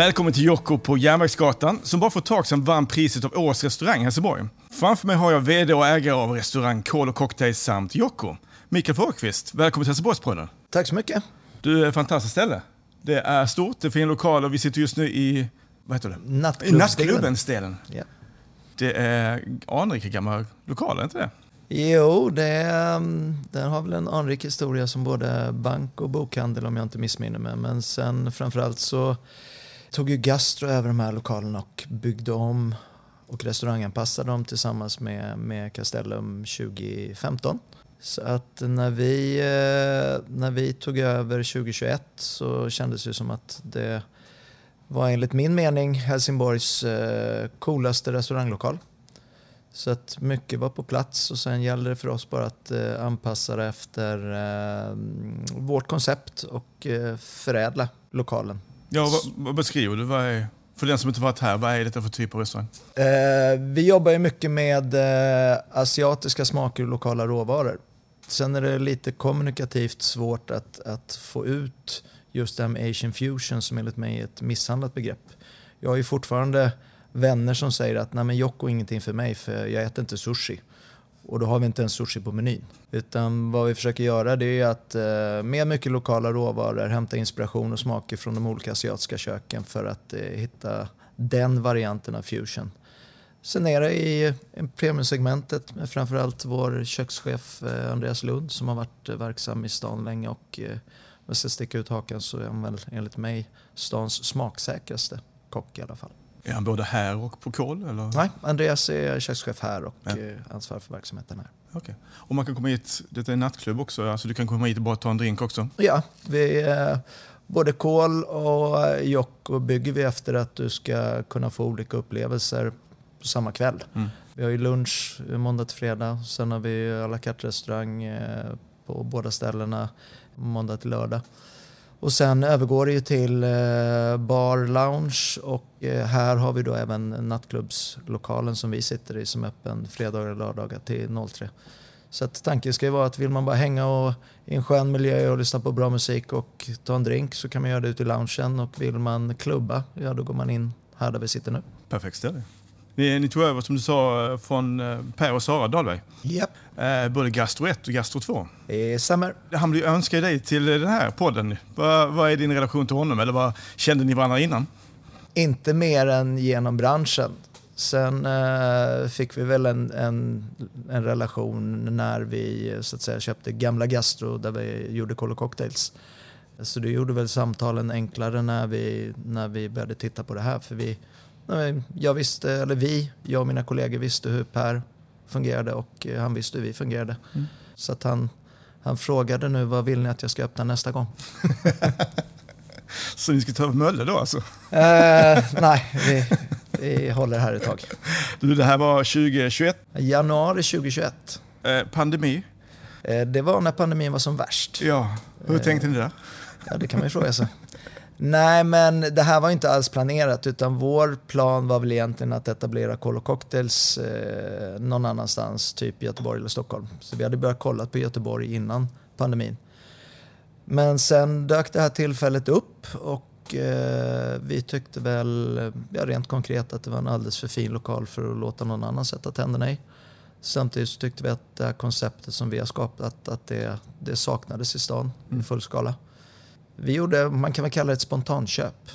Välkommen till Jocko på Järnvägsgatan som bara för ett tag sedan vann priset av Årets restaurang i Helsingborg. Framför mig har jag VD och ägare av restaurang Kol och Cocktail samt Jocko. Mikael Fårqvist, välkommen till Helsingborgspodden. Tack så mycket. Du är ett fantastiskt ställe. Det är stort, det är fin lokal och vi sitter just nu i vad heter det? Nattklubbsdelen. Nattklubbensdelen. Ja. Det är anrika gamla lokaler, inte det? Jo, det, är- den har väl en anrik historia som både bank och bokhandel om jag inte missminner mig. Men sen framförallt så tog ju Gastro över de här lokalerna och byggde om och restauranganpassade dem tillsammans med, med Castellum 2015. Så att när vi, eh, när vi tog över 2021 så kändes det som att det var enligt min mening Helsingborgs eh, coolaste restauranglokal. Så att mycket var på plats och sen gällde det för oss bara att eh, anpassa det efter vårt koncept och förädla lokalen. Ja, vad, vad beskriver du? Vad är, för den som inte varit här, vad är detta för typ av restaurang? Eh, vi jobbar ju mycket med eh, asiatiska smaker och lokala råvaror. Sen är det lite kommunikativt svårt att, att få ut just det här med Asian fusion som enligt mig är ett misshandlat begrepp. Jag har ju fortfarande vänner som säger att nej men Jocko är ingenting för mig för jag äter inte sushi. Och då har vi inte ens sushi på menyn. Utan vad vi försöker göra det är att eh, med mycket lokala råvaror hämta inspiration och smaker från de olika asiatiska köken för att eh, hitta den varianten av fusion. Sen är det i premiumsegmentet med framförallt vår kökschef eh, Andreas Lund som har varit verksam i stan länge och om jag ska sticka ut hakan så är han väl enligt mig stans smaksäkraste kock i alla fall. Är han både här och på Kol? Eller? Nej, Andreas är kökschef här och Ja. eh, ansvarar för verksamheten här. Okej. Och man kan komma hit, det är en nattklubb också, alltså du kan komma hit och bara ta en drink också? Ja, vi, eh, både Kol och eh, Jocko bygger vi efter att du ska kunna få olika upplevelser på samma kväll. Mm. Vi har ju lunch måndag till fredag. Sen har vi à la carte restaurang på båda ställena måndag till lördag. Och sen övergår det ju till eh, bar lounge och eh, här har vi då även nattklubbslokalen som vi sitter i som är öppen fredagar och lördagar till 03. Så att tanken ska ju vara att vill man bara hänga och, i en skön miljö och lyssna på bra musik och ta en drink så kan man göra det ute i loungen och vill man klubba, ja då går man in här där vi sitter nu. Perfekt ställe. Ni, ni tog över, som du sa, från eh, Per och Sara Dahlberg. Japp. Eh, både Gastro 1 och Gastro 2. Det stämmer. Han önskade dig till den här podden. Vad, vad är din relation till honom? Eller vad, kände ni varandra innan? Inte mer än genom branschen. Sen eh, fick vi väl en, en, en relation när vi så att säga, köpte gamla Gastro där vi gjorde Colo Cocktails. Så det gjorde väl samtalen enklare när vi, när vi började titta på det här. För vi, nej, jag visste, eller vi, jag och mina kollegor visste hur Per fungerade och eh, han visste hur vi fungerade. Mm. Så att han, han frågade nu vad vill ni att jag ska öppna nästa gång? Så ni ska ta över Mölle då alltså? Eh, nej, vi, vi håller här ett tag. Du, det här var 2021. Januari 2021. Eh, pandemi. Eh, det var när pandemin var som värst. Ja, hur Eh. tänkte ni där? Ja, det kan man ju fråga sig. Nej, men det här var inte alls planerat utan vår plan var väl egentligen att etablera Colo Cocktails eh, någon annanstans, typ Göteborg eller Stockholm. Så vi hade börjat kolla på Göteborg innan pandemin. Men sen dök det här tillfället upp och eh, vi tyckte väl ja, rent konkret att det var en alldeles för fin lokal för att låta någon annan sätta tänderna i. Samtidigt tyckte vi att det här konceptet som vi har skapat att det, det saknades i stan i full skala. Vi gjorde, man kan väl kalla det ett spontanköp.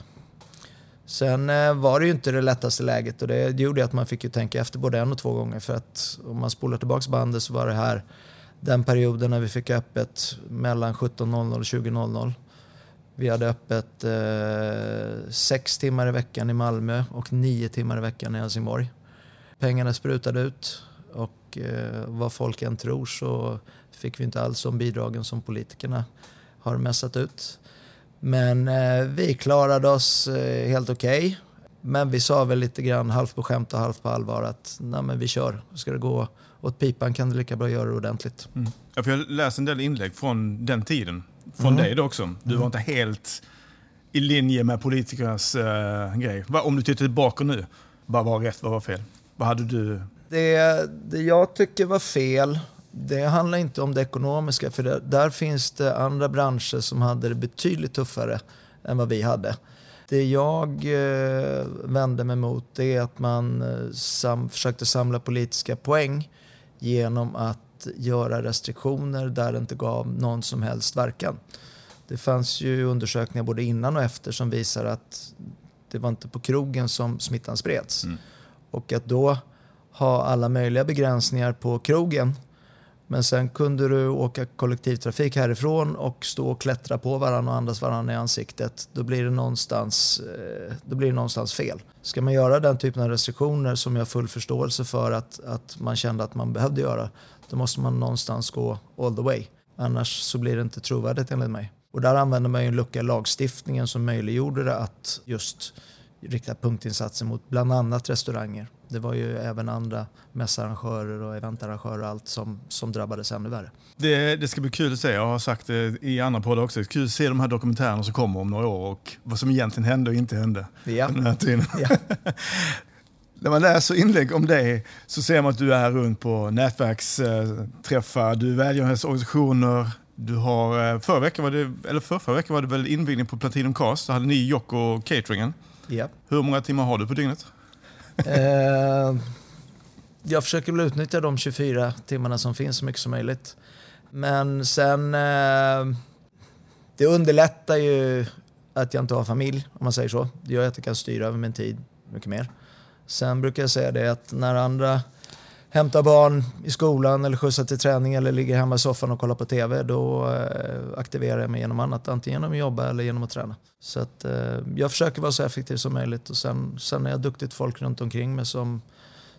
Sen eh, var det ju inte det lättaste läget och det, det gjorde att man fick ju tänka efter både en och två gånger för att om man spolar tillbaks bandet så var det här den perioden när vi fick öppet mellan 17.00 och 20.00. Vi hade öppet eh, sex timmar i veckan i Malmö och nio timmar i veckan i Helsingborg. Pengarna sprutade ut och eh, vad folk än tror så fick vi inte alls de bidragen som politikerna har mässat ut. Men eh, vi klarade oss eh, helt okej. Men vi sa väl lite grann halvt på skämt och halvt på allvar att nej men vi kör. Ska det gå åt pipan kan du lika bra göra det ordentligt. Mm. Ja, för jag läste en del inlägg från den tiden. Från Mm. dig då också. Du var inte helt i linje med politikernas uh, grej. Va, om du tittar tillbaka nu, vad var rätt, vad var fel? Vad hade du? Det, det jag tycker var fel, det handlar inte om det ekonomiska. För det, där finns det andra branscher som hade det betydligt tuffare än vad vi hade. Det jag eh, vände mig mot är att man eh, sam försökte samla politiska poäng genom att göra restriktioner där det inte gav någon som helst verkan. Det fanns ju undersökningar både innan och efter som visar att det var inte på krogen som smittan spreds. Mm. Och att då ha alla möjliga begränsningar på krogen men sen kunde du åka kollektivtrafik härifrån och stå och klättra på varandra och andas varandra i ansiktet. Då blir det någonstans, eh, då blir det någonstans fel. Ska man göra den typen av restriktioner som jag har full förståelse för att, att man kände att man behövde göra, då måste man någonstans gå all the way. Annars så blir det inte trovärdigt enligt mig. Och där använder man ju en lucka i lagstiftningen som möjliggjorde det att just rikta punktinsatser mot bland annat restauranger. Det var ju även andra mässarrangörer och eventarrangörer och allt som, som drabbades ännu värre. Det, det ska bli kul att se, jag har sagt det i andra poddar också, det är kul att se de här dokumentärerna som kommer om några år och vad som egentligen hände och inte hände. Ja. Den här tiden. Ja. När man läser inlägg om dig så ser man att du är runt på nätverksträffar, du är välgörenhetsorganisationer, du har, eh, förra veckan var det, eller förra, förra veckan var det väl invigning på Platinum Cast, då hade ni Jocko cateringen. Ja. Hur många timmar har du på dygnet? Eh, jag försöker väl utnyttja de 24 timmarna som finns så mycket som möjligt. Men sen, eh, det underlättar ju att jag inte har familj, om man säger så. Det gör att jag kan styra över min tid mycket mer. Sen brukar jag säga det att när andra hämtar barn i skolan eller skjutsar till träning eller ligger hemma i soffan och kollar på TV, då eh, aktiverar jag mig genom annat. Antingen genom att jobba eller genom att träna. Så att, eh, jag försöker vara så effektiv som möjligt och sen, sen är jag duktigt folk runt omkring mig som,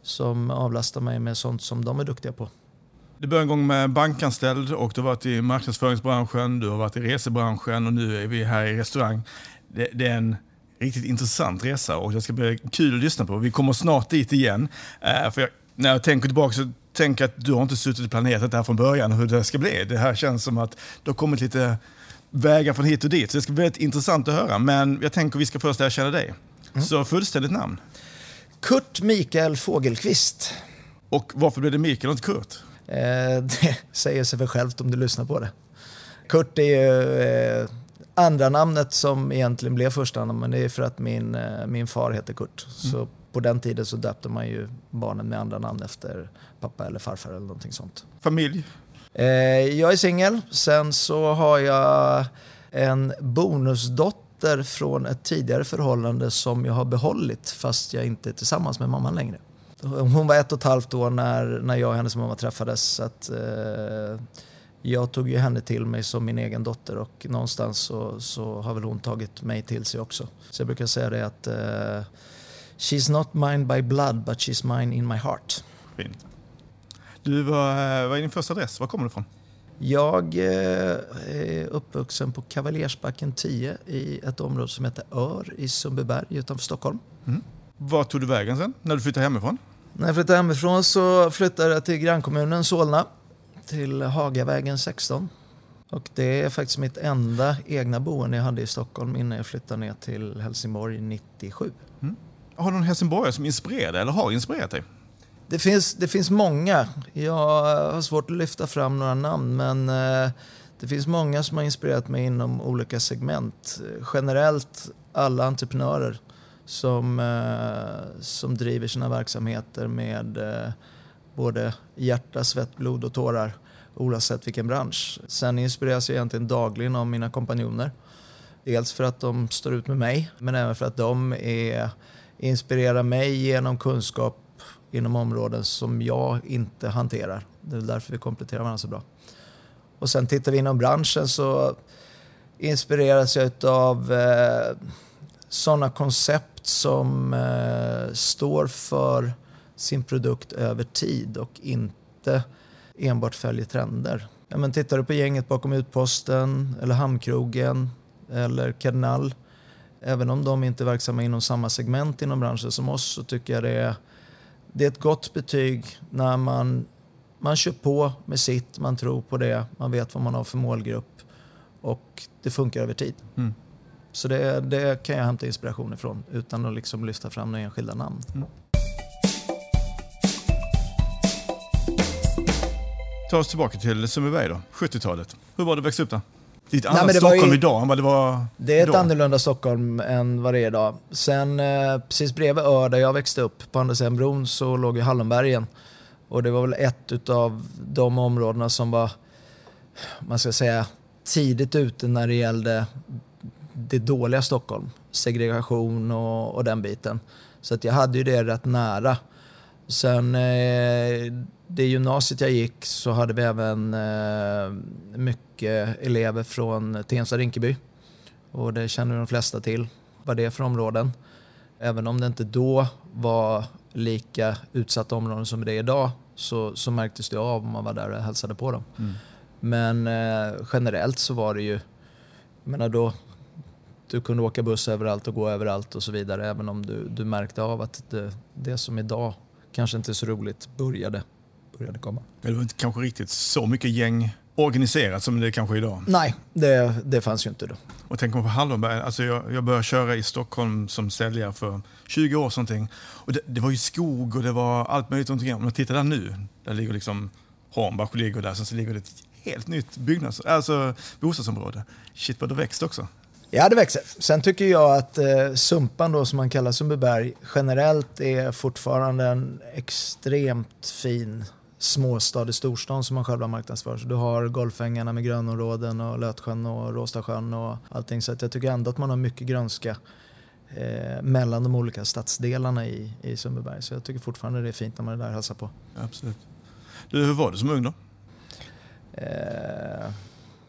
som avlastar mig med sånt som de är duktiga på. Du började en gång med bankanställd och du har varit i marknadsföringsbranschen, du har varit i resebranschen och nu är vi här i restaurang. Det, det är en riktigt intressant resa och det ska bli kul att lyssna på. Vi kommer snart dit igen. Eh, för jag när jag tänker tillbaka så tänker jag att du har inte suttit och planerat det här från början hur det ska bli. Det här känns som att det har kommit lite vägar från hit och dit. Så det ska bli väldigt intressant att höra. Men jag tänker att vi ska först lära känna dig. Mm. Så fullständigt namn? Kurt Mikael Fågelqvist. Och varför blev det Mikael och inte Kurt? Eh, det säger sig för självt om du lyssnar på det. Kurt är ju eh, andra namnet som egentligen blev första namnet, men det är för att min, eh, min far heter Kurt. Mm. Så på den tiden så döpte man ju barnen med andra namn efter pappa eller farfar eller någonting sånt. Familj? Eh, jag är singel. Sen så har jag en bonusdotter från ett tidigare förhållande som jag har behållit fast jag inte är tillsammans med mamman längre. Hon var ett och ett halvt år när, när jag och hennes mamma träffades. Så att, eh, jag tog ju henne till mig som min egen dotter och någonstans så, så har väl hon tagit mig till sig också. Så jag brukar säga det att eh, She's not mine by blood but she's mine in my heart. Fint. Du, vad, vad är din första adress? Var kommer du ifrån? Jag eh, är uppvuxen på Kavaljersbacken 10 i ett område som heter Ör i Sundbyberg utanför Stockholm. Mm. Var tog du vägen sen, när du flyttade hemifrån? När jag flyttade hemifrån så flyttade jag till grannkommunen Solna, till Hagavägen 16. Och det är faktiskt mitt enda egna boende jag hade i Stockholm innan jag flyttade ner till Helsingborg 97. Har du någon helsingborgare som inspirerar dig eller har inspirerat dig? Det finns, det finns många. Jag har svårt att lyfta fram några namn men eh, det finns många som har inspirerat mig inom olika segment. Generellt alla entreprenörer som, eh, som driver sina verksamheter med eh, både hjärta, svett, blod och tårar oavsett vilken bransch. Sen inspireras jag egentligen dagligen av mina kompanjoner. Dels för att de står ut med mig men även för att de är inspirera mig genom kunskap inom områden som jag inte hanterar. Det är därför vi kompletterar varandra så bra. Och sen tittar vi inom branschen så inspireras jag av eh, sådana koncept som eh, står för sin produkt över tid och inte enbart följer trender. Ja, men tittar du på gänget bakom Utposten eller Hamnkrogen eller Kardinal även om de inte är verksamma inom samma segment inom branschen som oss så tycker jag det är, det är ett gott betyg när man, man kör på med sitt, man tror på det, man vet vad man har för målgrupp och det funkar över tid. Mm. Så det, det, kan jag hämta inspiration ifrån utan att liksom lyfta fram några enskilda namn. Mm. Ta oss tillbaka till Sundbyberg då, 70-talet. Hur var det att växa upp där? Det är ett annat Stockholm ju, idag än vad det var Det är ett då. annorlunda Stockholm än vad det är idag. Sen eh, precis bredvid Ör där jag växte upp, på andra sidan bron, så låg ju Hallonbergen. Och det var väl ett av de områdena som var, man ska säga, tidigt ute när det gällde det dåliga Stockholm. Segregation och, och den biten. Så att jag hade ju det rätt nära. Sen eh, det gymnasiet jag gick så hade vi även eh, mycket elever från Tensta-Rinkeby. Och det känner de flesta till vad det är för områden. Även om det inte då var lika utsatta områden som det är idag så, så märktes det av om man var där och hälsade på dem. Mm. Men eh, generellt så var det ju, jag menar då, du kunde åka buss överallt och gå överallt och så vidare även om du, du märkte av att det, det som idag kanske inte är så roligt började, började komma. Det var inte kanske riktigt så mycket gäng organiserat som det är kanske är idag? Nej, det, det fanns ju inte då. Och man på Hallonberg, alltså jag, jag började köra i Stockholm som säljare för 20 år sedan. Och det, det, var ju skog och det var allt möjligt omkring. Om man tittar där nu, där ligger liksom Hornbach ligger där, så ligger det ett helt nytt byggnads, alltså bostadsområde. Shit vad det växt också. Ja, det växer. Sen tycker jag att eh, Sumpan då, som man kallar Sundbyberg, generellt är fortfarande en extremt fin småstad i storstan som man själv har marknadsför. du har golfängarna med grönområden och Lötsjön och Råstasjön och allting. Så att jag tycker ändå att man har mycket grönska eh, mellan de olika stadsdelarna i, i Sundbyberg. Så jag tycker fortfarande det är fint när man är där och hälsar på. Absolut. Du, hur var du som ung då? Eh,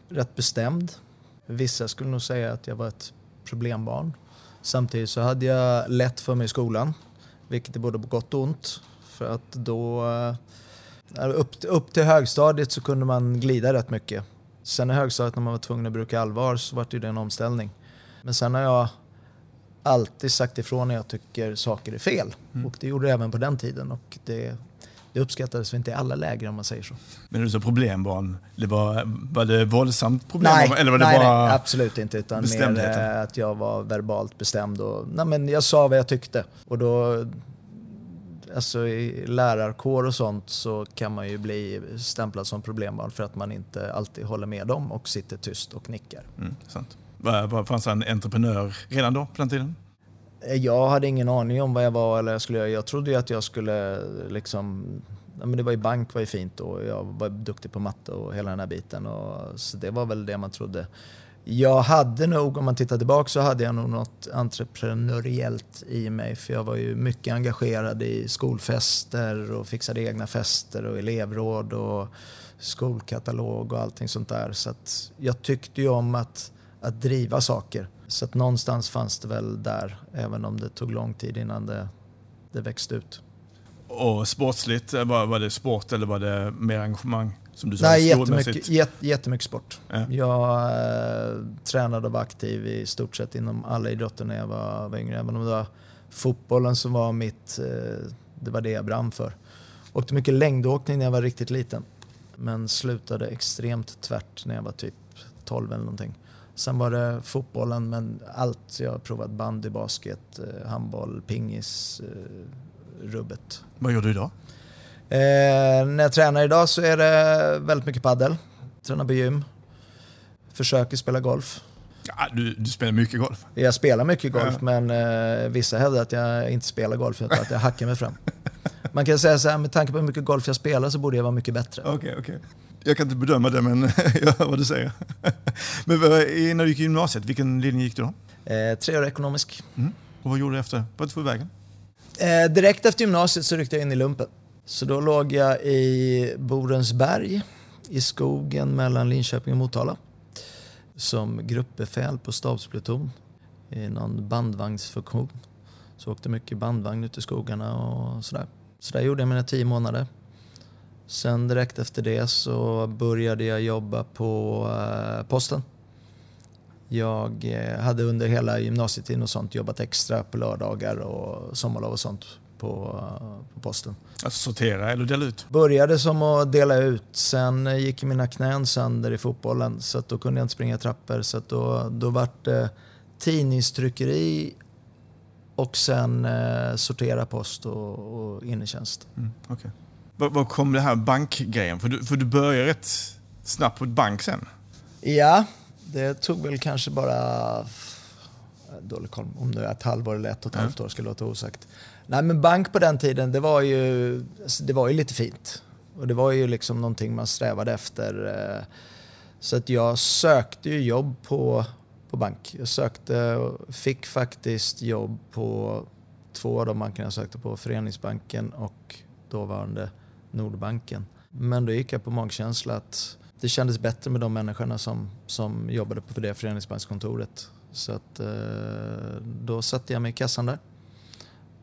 rätt bestämd. Vissa skulle nog säga att jag var ett problembarn. Samtidigt så hade jag lätt för mig i skolan, vilket är både på gott och ont. För att då, eh, upp, upp till högstadiet så kunde man glida rätt mycket. Sen i högstadiet när man var tvungen att bruka allvar så var det en omställning. Men sen har jag alltid sagt ifrån när jag tycker saker är fel. Mm. Och det gjorde jag även på den tiden. Och det det uppskattades inte i alla läger om man säger så. Men du sa problembarn, det var, var det våldsamt problem? Nej, eller var det nej, bara nej, absolut inte. Utan mer att jag var verbalt bestämd. Och, nej, men jag sa vad jag tyckte. Och då, alltså i lärarkår och sånt så kan man ju bli stämplad som problembarn för att man inte alltid håller med dem och sitter tyst och nickar. Mm, sant. Fanns en entreprenör redan då, på den tiden? Jag hade ingen aning om vad jag var eller jag skulle göra. Jag trodde ju att jag skulle liksom... Men det var ju bank var ju fint och jag var duktig på matte och hela den här biten. Och, så det var väl det man trodde. Jag hade nog, om man tittar tillbaka, så hade jag nog något entreprenöriellt i mig. För jag var ju mycket engagerad i skolfester och fixade egna fester och elevråd och skolkatalog och allting sånt där. Så att jag tyckte ju om att, att driva saker. Så att någonstans fanns det väl där, även om det tog lång tid innan det, det växte ut. Och sportsligt, var, var det sport eller var det mer engagemang? Som du sa, Nej, jättemycket, jät, jättemycket sport. Ja. Jag eh, tränade och var aktiv i stort sett inom alla idrotter när jag var, var yngre. Även om det var fotbollen som var mitt, eh, det var det jag brann för. Åkte mycket längdåkning när jag var riktigt liten. Men slutade extremt tvärt när jag var typ 12 eller någonting. Sen var det fotbollen, men allt. Jag har provat bandy, basket, eh, handboll, pingis, eh, rubbet. Vad gör du idag? Eh, när jag tränar idag så är det väldigt mycket paddel. Tränar på gym. Försöker spela golf. Ja, du, du spelar mycket golf? Jag spelar mycket golf, ja. men eh, vissa hävdar att jag inte spelar golf utan att jag hackar mig fram. Man kan säga så här, med tanke på hur mycket golf jag spelar så borde jag vara mycket bättre. Okej, okay. Okay. Jag kan inte bedöma det, men jag hör vad du säger. men när du gick i gymnasiet, vilken linje gick du då? Eh, tre år ekonomisk. Mm. Och vad gjorde du efter? Vart tog vägen? Eh, direkt efter gymnasiet så ryckte jag in i lumpen. Så då låg jag i Borensberg i skogen mellan Linköping och Motala som gruppbefäl på stabspluton i någon bandvagnsfunktion. Så åkte mycket bandvagn ute i skogarna och sådär. Så där gjorde jag mina tio månader. Sen direkt efter det så började jag jobba på eh, posten. Jag eh, hade under hela gymnasietiden och sånt jobbat extra på lördagar och sommarlov och sånt på, eh, på posten. Alltså sortera eller dela ut? Började som att dela ut. Sen gick mina knän sönder i fotbollen så då kunde jag inte springa trappor. Så då, då vart det tidningstryckeri och sen eh, sortera post och, och innetjänst. Mm, okay. Var kom det här bankgrejen? För du, för du började rätt snabbt på bank sen. Ja, Det tog väl kanske bara, dålig koll om det är ett halvår eller ett och ett halvt år ska låta osagt. Nej men bank på den tiden det var ju, alltså, det var ju lite fint. Och det var ju liksom någonting man strävade efter. Eh, så att jag sökte ju jobb på, på bank. Jag sökte och fick faktiskt jobb på två av de bankerna jag sökte på, Föreningsbanken och dåvarande Nordbanken. Men då gick jag på magkänsla att det kändes bättre med de människorna som, som jobbade på det föreningsbankskontoret. Så att, eh, då satte jag mig i kassan där.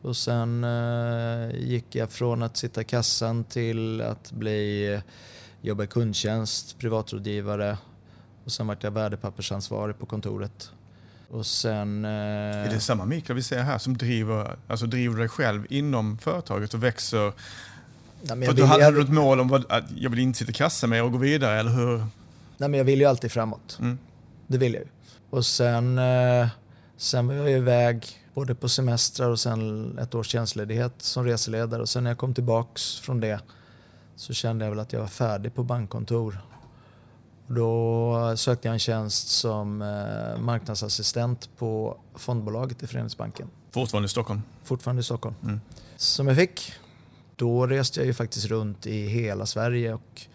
Och sen eh, gick jag från att sitta i kassan till att bli jobba i kundtjänst, privatrådgivare och sen vart jag värdepappersansvarig på kontoret. Och sen... Eh... Är det samma Mikael vi ser här som driver, alltså driver dig själv inom företaget och växer? Nej, För du hade jag... ett mål om att jag vill inte sitta i kassan med och gå vidare, eller hur? Nej, men jag vill ju alltid framåt. Mm. Det vill jag ju. Och sen, eh, sen var jag iväg både på semestrar och sen ett års tjänstledighet som reseledare. Och sen när jag kom tillbaks från det så kände jag väl att jag var färdig på bankkontor. Då sökte jag en tjänst som eh, marknadsassistent på fondbolaget i Föreningsbanken. Fortfarande i Stockholm? Fortfarande i Stockholm. Mm. Som jag fick. Då reste jag ju faktiskt runt i hela Sverige och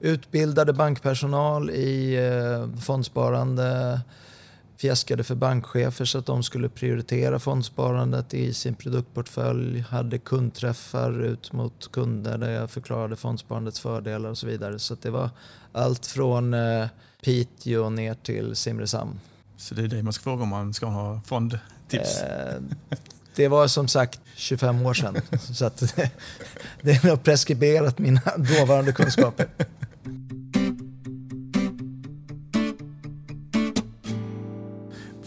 utbildade bankpersonal i eh, fondsparande, fjäskade för bankchefer så att de skulle prioritera fondsparandet i sin produktportfölj, hade kundträffar ut mot kunder där jag förklarade fondsparandets fördelar och så vidare. Så det var allt från eh, Piteå ner till Simrishamn. Så det är det man ska fråga om man ska ha fondtips? Eh, det var som sagt 25 år sedan. så att det, det är nog preskriberat mina dåvarande kunskaper.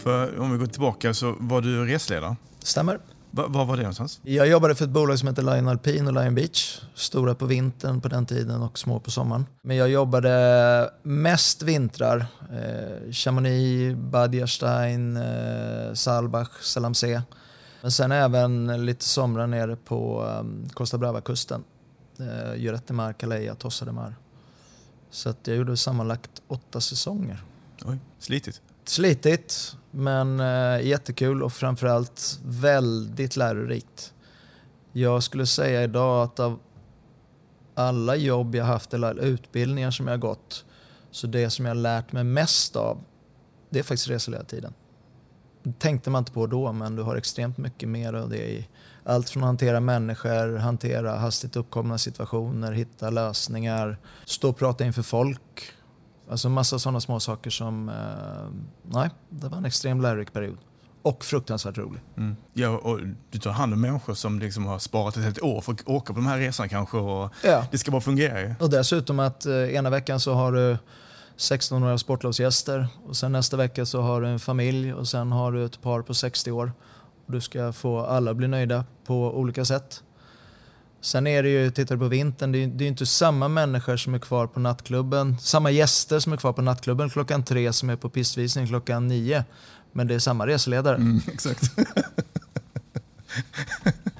För om vi går tillbaka så var du resledare? Stämmer. Var, var var det någonstans? Jag jobbade för ett bolag som heter Lion Alpin och Lion Beach. Stora på vintern på den tiden och små på sommaren. Men jag jobbade mest vintrar. Eh, Chamonix, Bad Jahrstein, eh, Saalbach, Salamsee. Men sen även lite somrar nere på um, Costa Brava-kusten. Eh, Lloret de Mar, Calais, Tossa de Mar. Så att jag gjorde sammanlagt åtta säsonger. Oj, slitigt. Slitigt, men eh, jättekul och framförallt väldigt lärorikt. Jag skulle säga idag att av alla jobb jag haft eller utbildningar som jag gått så det som jag lärt mig mest av det är faktiskt reseledartiden. Det tänkte man inte på då men du har extremt mycket mer av det i allt från att hantera människor, hantera hastigt uppkomna situationer, hitta lösningar, stå och prata inför folk Alltså massa sådana små saker som, eh, nej, det var en extrem lärorik period. Och fruktansvärt rolig. Mm. Ja, och du tar hand om människor som liksom har sparat ett helt år för att åka på de här resorna kanske och ja. det ska bara fungera. Och dessutom att eh, ena veckan så har du 16-åriga sportlovsgäster och sen nästa vecka så har du en familj och sen har du ett par på 60 år. Du ska få alla bli nöjda på olika sätt. Sen är det ju, tittar du på vintern, det är, det är inte samma människor som är kvar på nattklubben, samma gäster som är kvar på nattklubben klockan tre som är på pistvisning klockan nio. Men det är samma reseledare. Mm, exakt.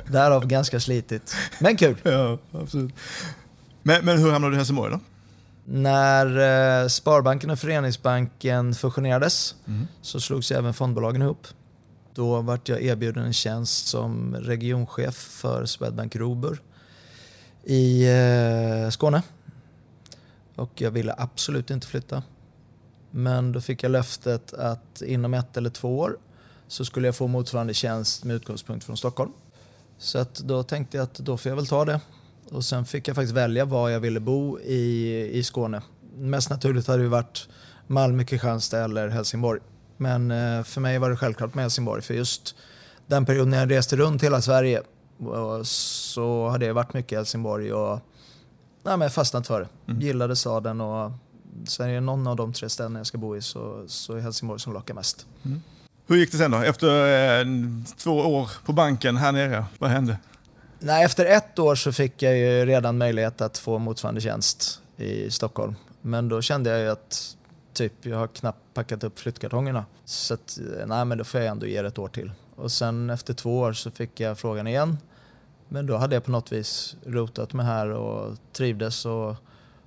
Därav ganska slitigt, men kul. Ja, absolut. Men, men hur hamnade du i Helsingborg då? När eh, Sparbanken och Föreningsbanken fusionerades mm. så slogs även fondbolagen ihop. Då vart jag erbjuden en tjänst som regionchef för Swedbank Robur i eh, Skåne. Och jag ville absolut inte flytta. Men då fick jag löftet att inom ett eller två år så skulle jag få motsvarande tjänst med utgångspunkt från Stockholm. Så att då tänkte jag att då får jag väl ta det. Och sen fick jag faktiskt välja var jag ville bo i, i Skåne. Mest naturligt hade det varit Malmö, Kristianstad eller Helsingborg. Men eh, för mig var det självklart med Helsingborg för just den perioden när jag reste runt hela Sverige så hade jag varit mycket i Helsingborg och nej, men fastnat för det. Mm. Gillade staden och sen är det någon av de tre städerna jag ska bo i så, så är Helsingborg som lockar mest. Mm. Hur gick det sen då? Efter eh, två år på banken här nere, vad hände? Nej, efter ett år så fick jag ju redan möjlighet att få motsvarande tjänst i Stockholm. Men då kände jag ju att typ, jag har knappt packat upp flyttkartongerna. Så att, nej men då får jag ändå ge det ett år till. Och sen efter två år så fick jag frågan igen. Men då hade jag på något vis rotat mig här och trivdes och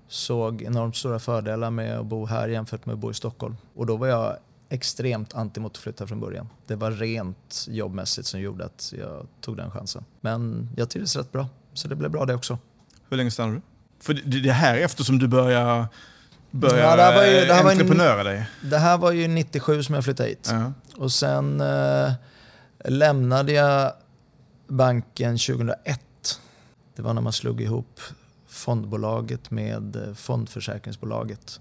såg enormt stora fördelar med att bo här jämfört med att bo i Stockholm. Och då var jag extremt anti mot att flytta från början. Det var rent jobbmässigt som gjorde att jag tog den chansen. Men jag trivdes rätt bra, så det blev bra det också. Hur länge stannade du? För det, det här efter som du börjar börja Ja, det här var ju- det här var ju- entreprenöra dig. Det här var ju 97 som jag flyttade hit. Ja. Och sen eh, lämnade jag banken 2001. Det var när man slog ihop fondbolaget med eh, fondförsäkringsbolaget.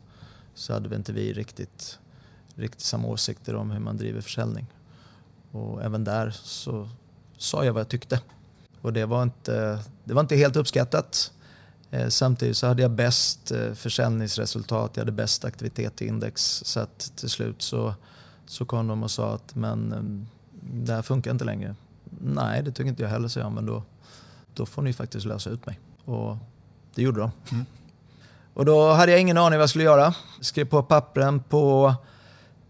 Så hade vi inte vi riktigt, riktigt samma åsikter om hur man driver försäljning. Och även där så sa jag vad jag tyckte. Och det var inte, det var inte helt uppskattat. Eh, samtidigt så hade jag bäst eh, försäljningsresultat, jag hade bäst aktivitet i index. Så att till slut så, så kom de och sa att men ehm, det här funkar inte längre. Nej, det tycker inte jag heller, så jag. Men då, då får ni faktiskt lösa ut mig. Och det gjorde de. Mm. Och då hade jag ingen aning vad jag skulle göra. Skrev på pappren på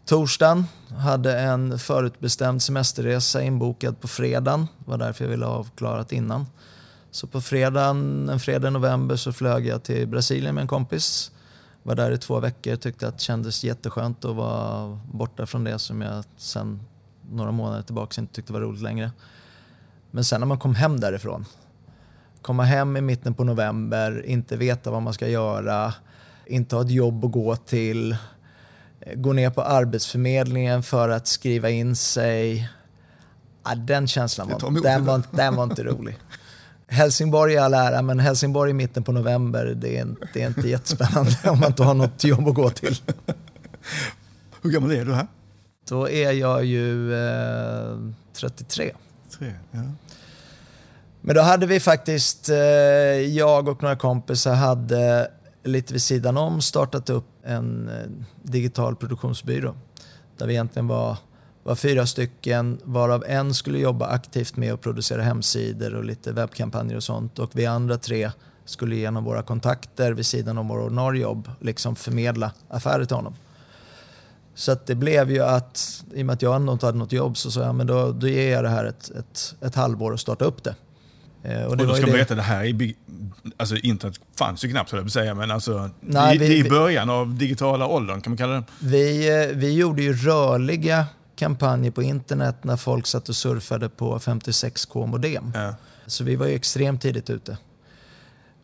torsdagen. Hade en förutbestämd semesterresa inbokad på fredagen. Det var därför jag ville ha avklarat innan. Så på fredagen, en fredag i november så flög jag till Brasilien med en kompis. Var där i två veckor, tyckte att det kändes jätteskönt att vara borta från det som jag sen några månader tillbaka inte tyckte var roligt längre. Men sen när man kom hem därifrån, komma hem i mitten på november, inte veta vad man ska göra, inte ha ett jobb att gå till, eh, gå ner på Arbetsförmedlingen för att skriva in sig. Ja, den känslan var, den var, den var inte rolig. Helsingborg i all ära, men Helsingborg i mitten på november, det är, det är inte jättespännande om man inte har något jobb att gå till. Hur gammal är du här? Då är jag ju eh, 33. Tre. Ja. Men då hade vi faktiskt, eh, jag och några kompisar hade lite vid sidan om startat upp en eh, digital produktionsbyrå. Där vi egentligen var, var fyra stycken, varav en skulle jobba aktivt med att producera hemsidor och lite webbkampanjer och sånt. Och vi andra tre skulle genom våra kontakter vid sidan om våra ordinarie jobb liksom förmedla affärer till honom. Så att det blev ju att, i och med att jag ändå inte hade något jobb, så sa jag men då, då ger jag det här ett, ett, ett halvår och starta upp det. Eh, Och, det då ska man det- veta, det här är big... Alltså internet fanns ju knappt höll jag säga, men alltså Nej, i, vi- det är i vi- början av digitala åldern kan man kalla det. Vi, eh, vi gjorde ju rörliga kampanjer på internet när folk satt och surfade på 56k modem. Ja. Så vi var ju extremt tidigt ute.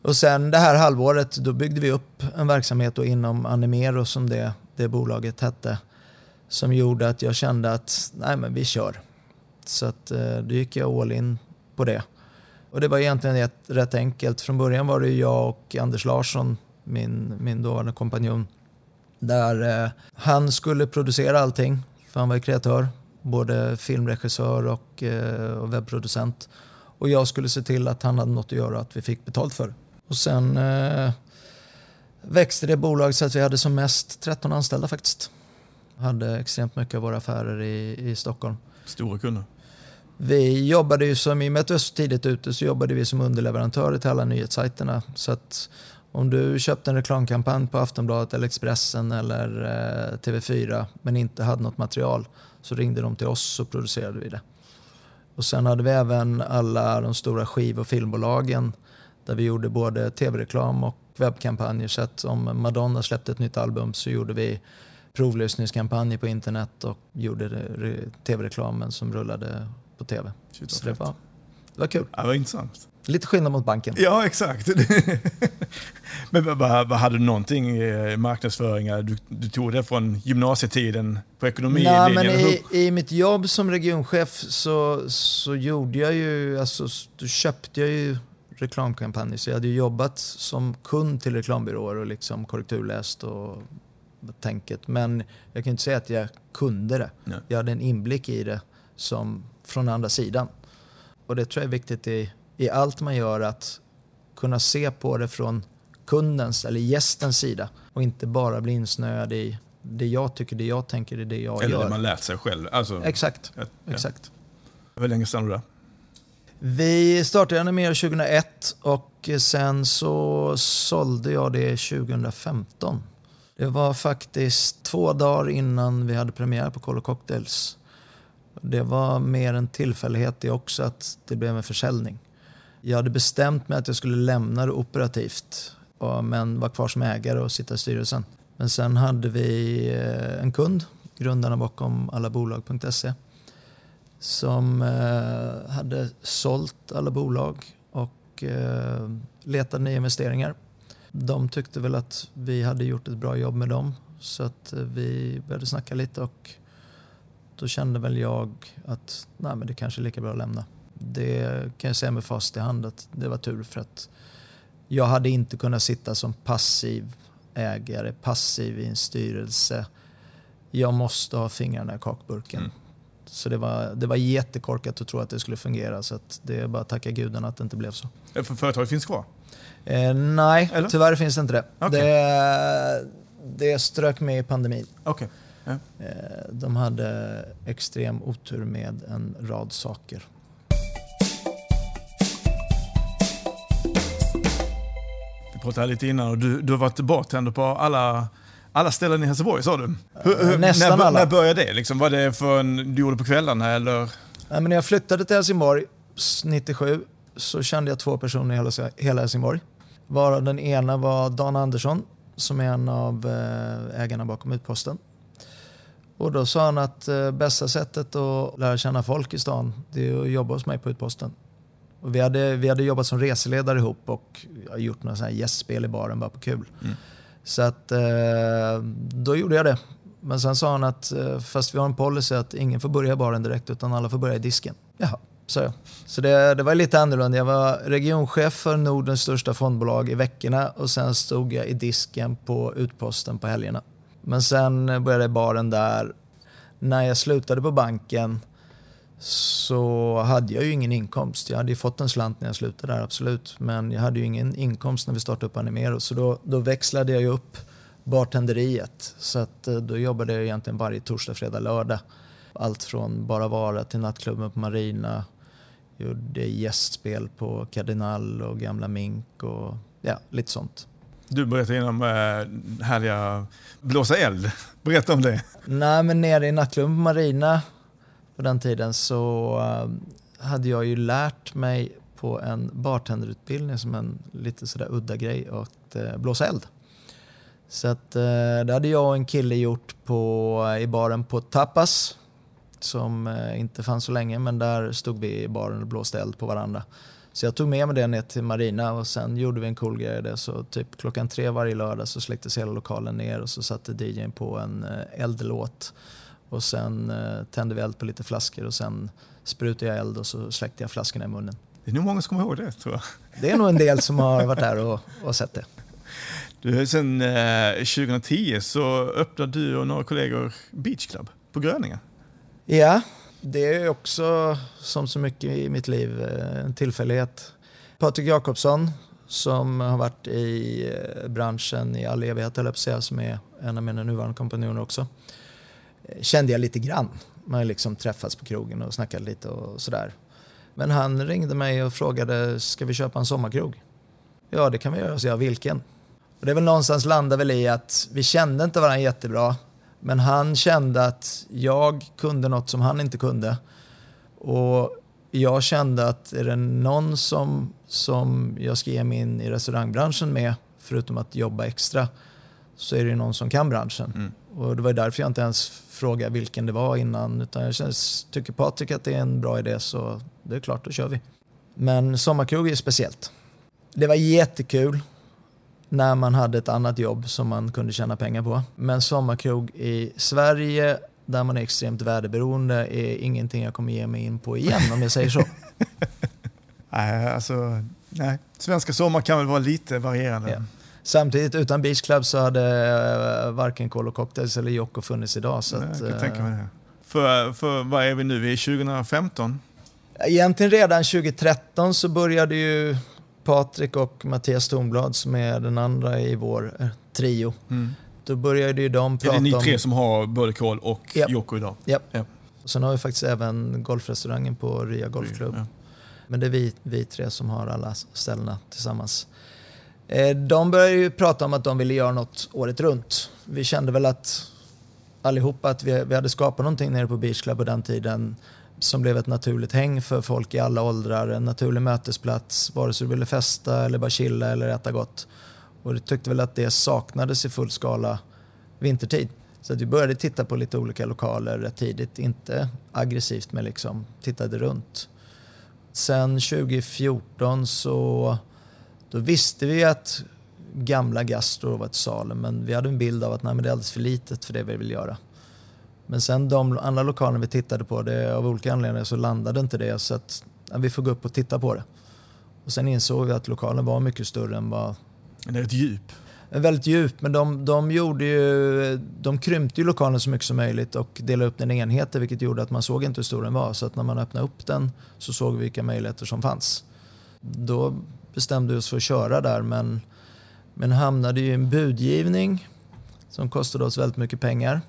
Och sen det här halvåret då byggde vi upp en verksamhet inom Animero som det, det bolaget hette. Som gjorde att jag kände att nej men vi kör. Så att, eh, då gick jag all in på det. Och det var egentligen rätt, rätt enkelt. Från början var det ju jag och Anders Larsson, min, min dåvarande kompanjon. Där eh, han skulle producera allting, för han var ju kreatör. Både filmregissör och, eh, och webbproducent. Och jag skulle se till att han hade något att göra att vi fick betalt för. Och sen eh, växte det bolag så att vi hade som mest 13 anställda faktiskt. Hade extremt mycket av våra affärer i, i Stockholm. Stora kunder. Vi jobbade ju som, i och med att vi var så tidigt ute så jobbade vi som underleverantörer till alla nyhetssajterna. Så att om du köpte en reklamkampanj på Aftonbladet eller Expressen eller eh, TV4 men inte hade något material så ringde de till oss så producerade vi det. Och sen hade vi även alla de stora skiv och filmbolagen där vi gjorde både tv-reklam och webbkampanjer. Så att om Madonna släppte ett nytt album så gjorde vi provlyssningskampanjer på internet och gjorde det- re- tv-reklamen som rullade på tv. Shit, Så det var, det var kul. Ja, vad intressant. Lite skillnad mot banken. Ja, exakt. men vad, hade du någonting i marknadsföringar? Du, du tog det från gymnasietiden på ekonomi? Nej, men i, i mitt jobb som regionchef så, så gjorde jag ju, alltså, då köpte jag ju reklamkampanjer. Så jag hade ju jobbat som kund till reklambyråer och liksom korrekturläst och tänket. Men jag kan inte säga att jag kunde det. Nej. Jag hade en inblick i det som från andra sidan. Och det tror jag är viktigt i, i allt man gör att kunna se på det från kundens eller gästens sida och inte bara bli insnöad i det jag tycker, det jag tänker, det jag Eller gör. det man lärt sig själv. Alltså, Exakt, ja. exakt. Hur länge stannade du där? Vi startade Animera 2001 och sen så sålde jag det 2015. Det var faktiskt två dagar innan vi hade premiär på Colo Cocktails. Det var mer en tillfällighet det också att det blev en försäljning. Jag hade bestämt mig att jag skulle lämna det operativt men var kvar som ägare och sitta i styrelsen. Men sen hade vi eh, en kund, grundarna bakom allabolag.se, som eh, hade sålt alla bolag och eh, letade nya investeringar. De tyckte väl att vi hade gjort ett bra jobb med dem så att eh, vi började snacka lite och då kände väl jag att nej, men det kanske är lika bra att lämna. Det kan jag säga med fast i hand att det var tur för att jag hade inte kunnat sitta som passiv ägare, passiv i en styrelse. Jag måste ha fingrarna i kakburken. Mm. Så det var, det var jättekorkat att tro att det skulle fungera. Så det är bara att tacka gudarna att det inte blev så. För företaget finns kvar? Eh, nej, Eller? tyvärr finns det inte det. Okay. det. Det strök med i pandemin. Okay. Ja. Eh, de hade extrem otur med en rad saker. Vi pratade lite innan och du, du har varit bartender på alla alla ställen i Helsingborg sa du? Hur, Nästan när, alla. När började det? Liksom, var det för en, du gjorde på kvällarna eller? Ja, men när jag flyttade till Helsingborg 97 så kände jag två personer i hela, hela Helsingborg. Varav den ena var Dan Andersson som är en av eh, ägarna bakom Utposten. Och då sa han att eh, bästa sättet att lära känna folk i stan det är att jobba hos mig på Utposten. Och vi, hade, vi hade jobbat som reseledare ihop och gjort några gästspel i baren bara på kul. Mm. Så att eh, då gjorde jag det. Men sen sa han att eh, fast vi har en policy att ingen får börja i baren direkt utan alla får börja i disken. Jaha, sa jag. Så det, det var lite annorlunda. Jag var regionchef för Nordens största fondbolag i veckorna och sen stod jag i disken på utposten på helgerna. Men sen började jag i baren där. När jag slutade på banken så hade jag ju ingen inkomst. Jag hade ju fått en slant när jag slutade där, absolut. Men jag hade ju ingen inkomst när vi startade upp Animero. Så då, då växlade jag ju upp bartenderiet. Så att, eh, då jobbade jag egentligen varje torsdag, fredag, lördag. Allt från Bara Vara till nattklubben på Marina. Gjorde gästspel på Cardinal och Gamla Mink och ja, lite sånt. Du berättade innan äh, härliga blåsa eld. Berätta om det. Nej, men nere i nattklubben på Marina på den tiden så ehm, hade jag ju lärt mig på en bartenderutbildning som en lite sådär udda grej att eh, blåsa eld. Så att, eh, det hade jag och en kille gjort på, eh, i baren på Tapas som inte fanns så länge men där stod vi i baren och blåste eld på varandra. Så jag tog med mig det ner till Marina och sen gjorde vi en cool grej det. Så typ klockan tre varje lördag så släcktes hela lokalen ner och så satte DJn på en eldlåt och sen eh, tände vi eld på lite flaskor och sen sprutade jag eld och så släckte jag flaskorna i munnen. Det är nog många som kommer ihåg det tror jag. Det är nog en del som har varit där och, och sett det. Du, sen eh, 2010 så öppnade du och några kollegor Beach Club på Gröninge. Ja, det är också som så mycket i mitt liv eh, en tillfällighet. Patrik Jakobsson som har varit i eh, branschen i all evighet, höll jag som är en av mina nuvarande kompanjoner också kände jag lite grann. Man har liksom träffats på krogen och snackat lite och sådär. Men han ringde mig och frågade, ska vi köpa en sommarkrog? Ja, det kan vi göra, så jag, vilken? Och det är väl någonstans landar väl i att vi kände inte varandra jättebra, men han kände att jag kunde något som han inte kunde. Och jag kände att är det någon som, som jag ska ge mig in i restaurangbranschen med, förutom att jobba extra, så är det någon som kan branschen. Mm. Och det var därför jag inte ens frågade vilken det var innan. Utan jag känns, tycker Patrik att det är en bra idé så det är klart, då kör vi. Men sommarkrog är speciellt. Det var jättekul när man hade ett annat jobb som man kunde tjäna pengar på. Men sommarkrog i Sverige där man är extremt väderberoende är ingenting jag kommer ge mig in på igen om jag säger så. nej, alltså, nej. Svenska sommar kan väl vara lite varierande. Ja. Samtidigt utan Beach Club så hade eh, varken Colo Cocktails eller Jocko funnits idag. Så Nej, att, jag kan tänka mig det. För, för vad är vi nu? Vi är 2015? Egentligen redan 2013 så började ju Patrik och Mattias Tornblad som är den andra i vår eh, trio. Mm. Då började ju de prata om... Är det ni tre som har både Kol och yep. Jocko idag? Japp. Yep. Sen har vi faktiskt även golfrestaurangen på Ria Golfklubb. Ja. Men det är vi, vi tre som har alla ställena tillsammans. Eh, de började ju prata om att de ville göra något året runt. Vi kände väl att allihopa att vi, vi hade skapat någonting nere på Beach Club på den tiden som blev ett naturligt häng för folk i alla åldrar. En naturlig mötesplats, vare sig du ville festa eller bara chilla eller äta gott. Och vi tyckte väl att det saknades i full skala vintertid. Så vi började titta på lite olika lokaler rätt tidigt. Inte aggressivt men liksom tittade runt. Sen 2014 så då visste vi att gamla Gastro var till salu men vi hade en bild av att nej, men det är alldeles för litet för det vi vill göra. Men sen de andra lokalerna vi tittade på, det, av olika anledningar så landade inte det så att ja, vi får gå upp och titta på det. Och sen insåg vi att lokalen var mycket större än vad... Det är ett djup. Väldigt djup, men de, de, gjorde ju, de krympte ju lokalen så mycket som möjligt och delade upp den i enheter vilket gjorde att man såg inte hur stor den var. Så att när man öppnade upp den så såg vi vilka möjligheter som fanns. Då bestämde oss för att köra där men, men hamnade i en budgivning som kostade oss väldigt mycket pengar.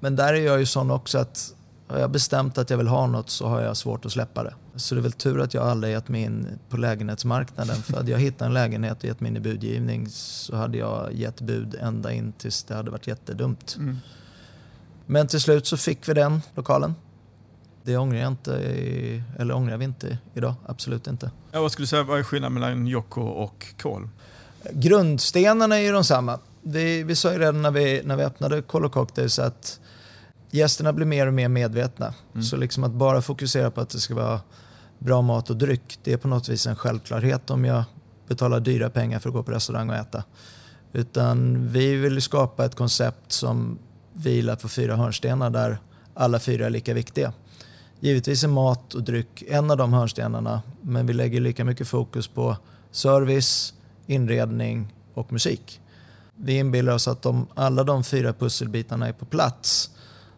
Men där är jag ju sån också att har jag bestämt att jag vill ha något så har jag svårt att släppa det. Så det är väl tur att jag aldrig gett mig in på lägenhetsmarknaden. För hade jag hittat en lägenhet och gett mig in i budgivning så hade jag gett bud ända in tills det hade varit jättedumt. Mm. Men till slut så fick vi den lokalen. Det ångrar jag inte, eller ångrar vi inte idag. Absolut inte. Ja, vad skulle du säga, vad är skillnaden mellan Jocko och Kol? Grundstenarna är ju de samma. Vi, vi sa ju redan när vi, när vi öppnade Kol Cocktails att gästerna blir mer och mer medvetna. Mm. Så liksom att bara fokusera på att det ska vara bra mat och dryck, det är på något vis en självklarhet om jag betalar dyra pengar för att gå på restaurang och äta. Utan vi vill skapa ett koncept som vilar på fyra hörnstenar där alla fyra är lika viktiga. Givetvis är mat och dryck en av de hörnstenarna men vi lägger lika mycket fokus på service, inredning och musik. Vi inbillar oss att om alla de fyra pusselbitarna är på plats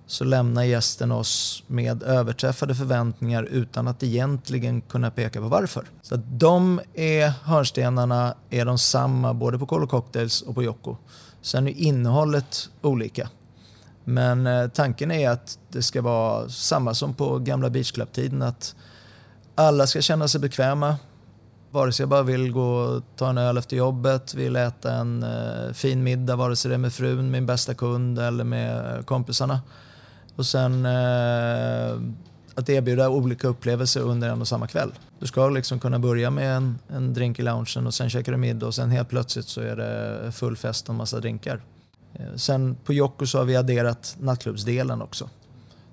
så lämnar gästen oss med överträffade förväntningar utan att egentligen kunna peka på varför. Så att de är, hörnstenarna är de samma både på Colo Cocktails och på Jocko. Sen är innehållet olika. Men eh, tanken är att det ska vara samma som på gamla Beach Club-tiden. Att alla ska känna sig bekväma. Vare sig jag bara vill gå och ta en öl efter jobbet, vill äta en eh, fin middag, vare sig det är med frun, min bästa kund eller med kompisarna. Och sen eh, att erbjuda olika upplevelser under en och samma kväll. Du ska liksom kunna börja med en, en drink i loungen och sen käkar du middag och sen helt plötsligt så är det full fest och en massa drinkar. Eh, sen på Jocko så har vi adderat nattklubbsdelen också.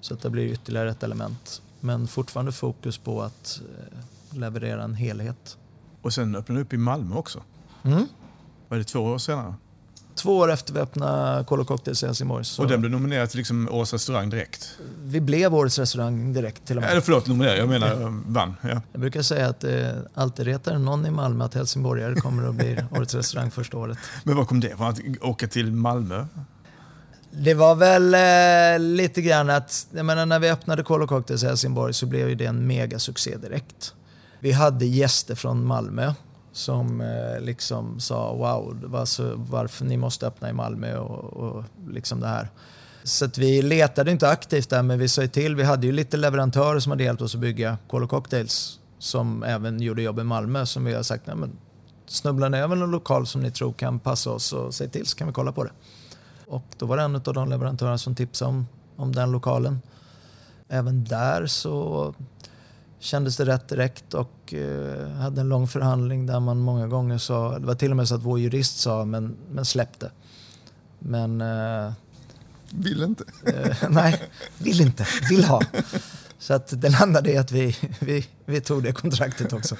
Så att det blir ytterligare ett element. Men fortfarande fokus på att eh, leverera en helhet. Och sen öppnade du upp i Malmö också. Mm. Var det två år senare? Två år efter vi öppnade Colo Cocktails i Helsingborg. Så... Och den blev nominerad till liksom Årets restaurang direkt? Vi blev Årets restaurang direkt till och med. Eller förlåt, nominerad. Jag menar vann. Ja. Jag brukar säga att eh, alltid retar någon i Malmö att helsingborgare kommer att bli Årets restaurang första året. Men vad kom det från? Att åka till Malmö? Det var väl eh, lite grann att, jag menar när vi öppnade Colo Cocktails i Helsingborg så blev det en megasuccé direkt. Vi hade gäster från Malmö som eh, liksom sa wow, varför, varför ni måste öppna i Malmö och, och liksom det här. Så att vi letade inte aktivt där men vi sa till, vi hade ju lite leverantörer som hade hjälpt oss att bygga Colo Cocktails som även gjorde jobb i Malmö som vi har sagt, nej men snubblar ni över någon lokal som ni tror kan passa oss och säg till så kan vi kolla på det. Och då var det en av de leverantörerna som tipsade om, om den lokalen. Även där så kändes det rätt direkt och eh, hade en lång förhandling där man många gånger sa, det var till och med så att vår jurist sa men, men det. Men... Eh, vill inte? Eh, nej, vill inte, vill ha. Så att det landade i att vi, vi, vi tog det kontraktet också.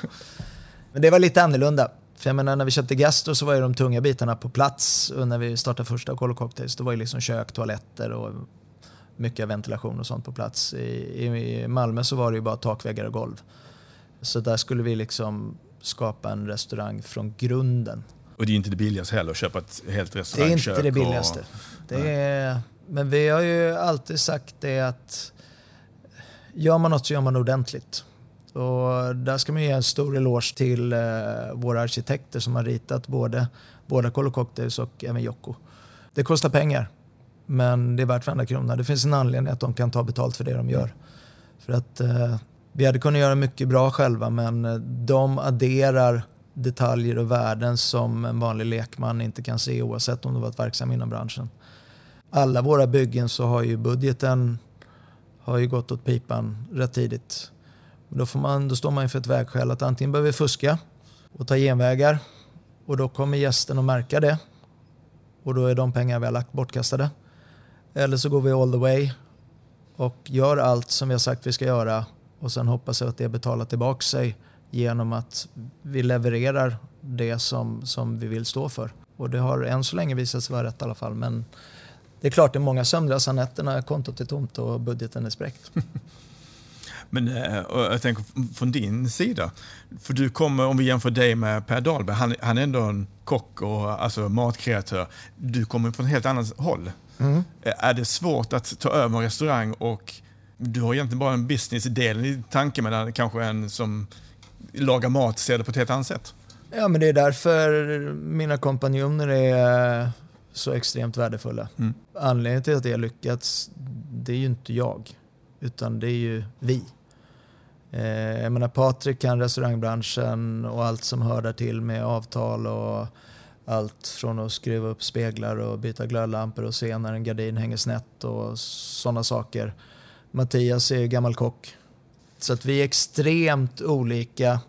Men det var lite annorlunda. För jag menar när vi köpte Gastro så var ju de tunga bitarna på plats och när vi startade första Colo Cocktails då var det liksom kök, toaletter och mycket ventilation och sånt på plats. I, I, Malmö så var det ju bara takväggar och golv. Så där skulle vi liksom skapa en restaurang från grunden. Och det är inte det billigaste heller att köpa ett helt restaurangkök? Det är inte det billigaste. Och... Det är, men vi har ju alltid sagt det att gör man något så gör man ordentligt. Och där ska man ge en stor eloge till eh, våra arkitekter som har ritat både, båda Colo Cocktails och även Jocko. Det kostar pengar. Men det är värt varenda krona. Det finns en anledning att de kan ta betalt för det de gör. För att eh, vi hade kunnat göra mycket bra själva men eh, de adderar detaljer och värden som en vanlig lekman inte kan se oavsett om du varit verksam inom branschen. Alla våra byggen så har ju budgeten har ju gått åt pipan rätt tidigt. Då, får man, då står man inför ett vägskäl att antingen behöver vi fuska och ta genvägar Och då kommer gästen att märka det. Och då är de pengar vi har lagt bortkastade. Eller så går vi all the way och gör allt som vi har sagt vi ska göra och sen hoppas jag att det betalar tillbaka sig genom att vi levererar det som, som vi vill stå för. Och det har än så länge visat sig vara rätt i alla fall. Men det är klart, det är många sömnlösa nätter när kontot är tomt och budgeten är spräckt. Men eh, jag tänker från din sida, för du kommer, om vi jämför dig med Per Dahlberg, han, han är ändå en kock och alltså matkreatör. Du kommer från ett helt annat håll. Mm. Är det svårt att ta över en restaurang och du har egentligen bara en business-del i tanken medan kanske en som lagar mat ser det på ett helt annat sätt? Ja, men det är därför mina kompanjoner är så extremt värdefulla. Mm. Anledningen till att det har lyckats, det är ju inte jag, utan det är ju vi. Eh, jag menar, Patrik kan restaurangbranschen och allt som hör där till med avtal och allt från att skruva upp speglar och byta glödlampor och se när en gardin hänger snett och sådana saker. Mattias är ju gammal kock. Så att vi är extremt olika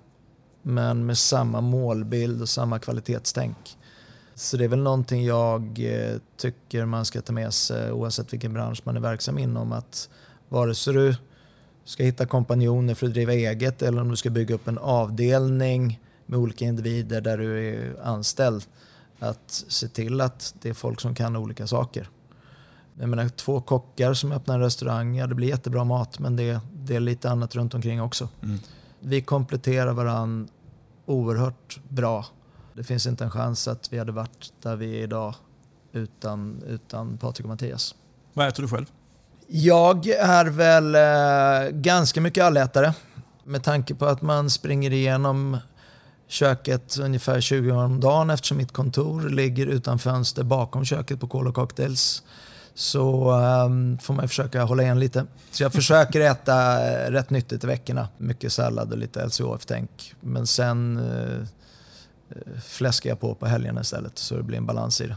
men med samma målbild och samma kvalitetstänk. Så det är väl någonting jag eh, tycker man ska ta med sig oavsett vilken bransch man är verksam inom. Att vare sig du ska hitta kompanjoner för att driva eget eller om du ska bygga upp en avdelning med olika individer där du är anställd. Att se till att det är folk som kan olika saker. Jag menar, två kockar som öppnar en restaurang, ja det blir jättebra mat men det, det är lite annat runt omkring också. Mm. Vi kompletterar varandra oerhört bra. Det finns inte en chans att vi hade varit där vi är idag utan, utan Patrik och Mattias. Vad äter du själv? Jag är väl eh, ganska mycket allätare. Med tanke på att man springer igenom köket ungefär 20 gånger om dagen eftersom mitt kontor ligger utan fönster bakom köket på Call Cocktails så eh, får man försöka hålla igen lite. Så jag försöker äta eh, rätt nyttigt i veckorna. Mycket sallad och lite LCHF-tänk. Men sen eh, eh, fläskar jag på på helgerna istället så det blir en balans i det.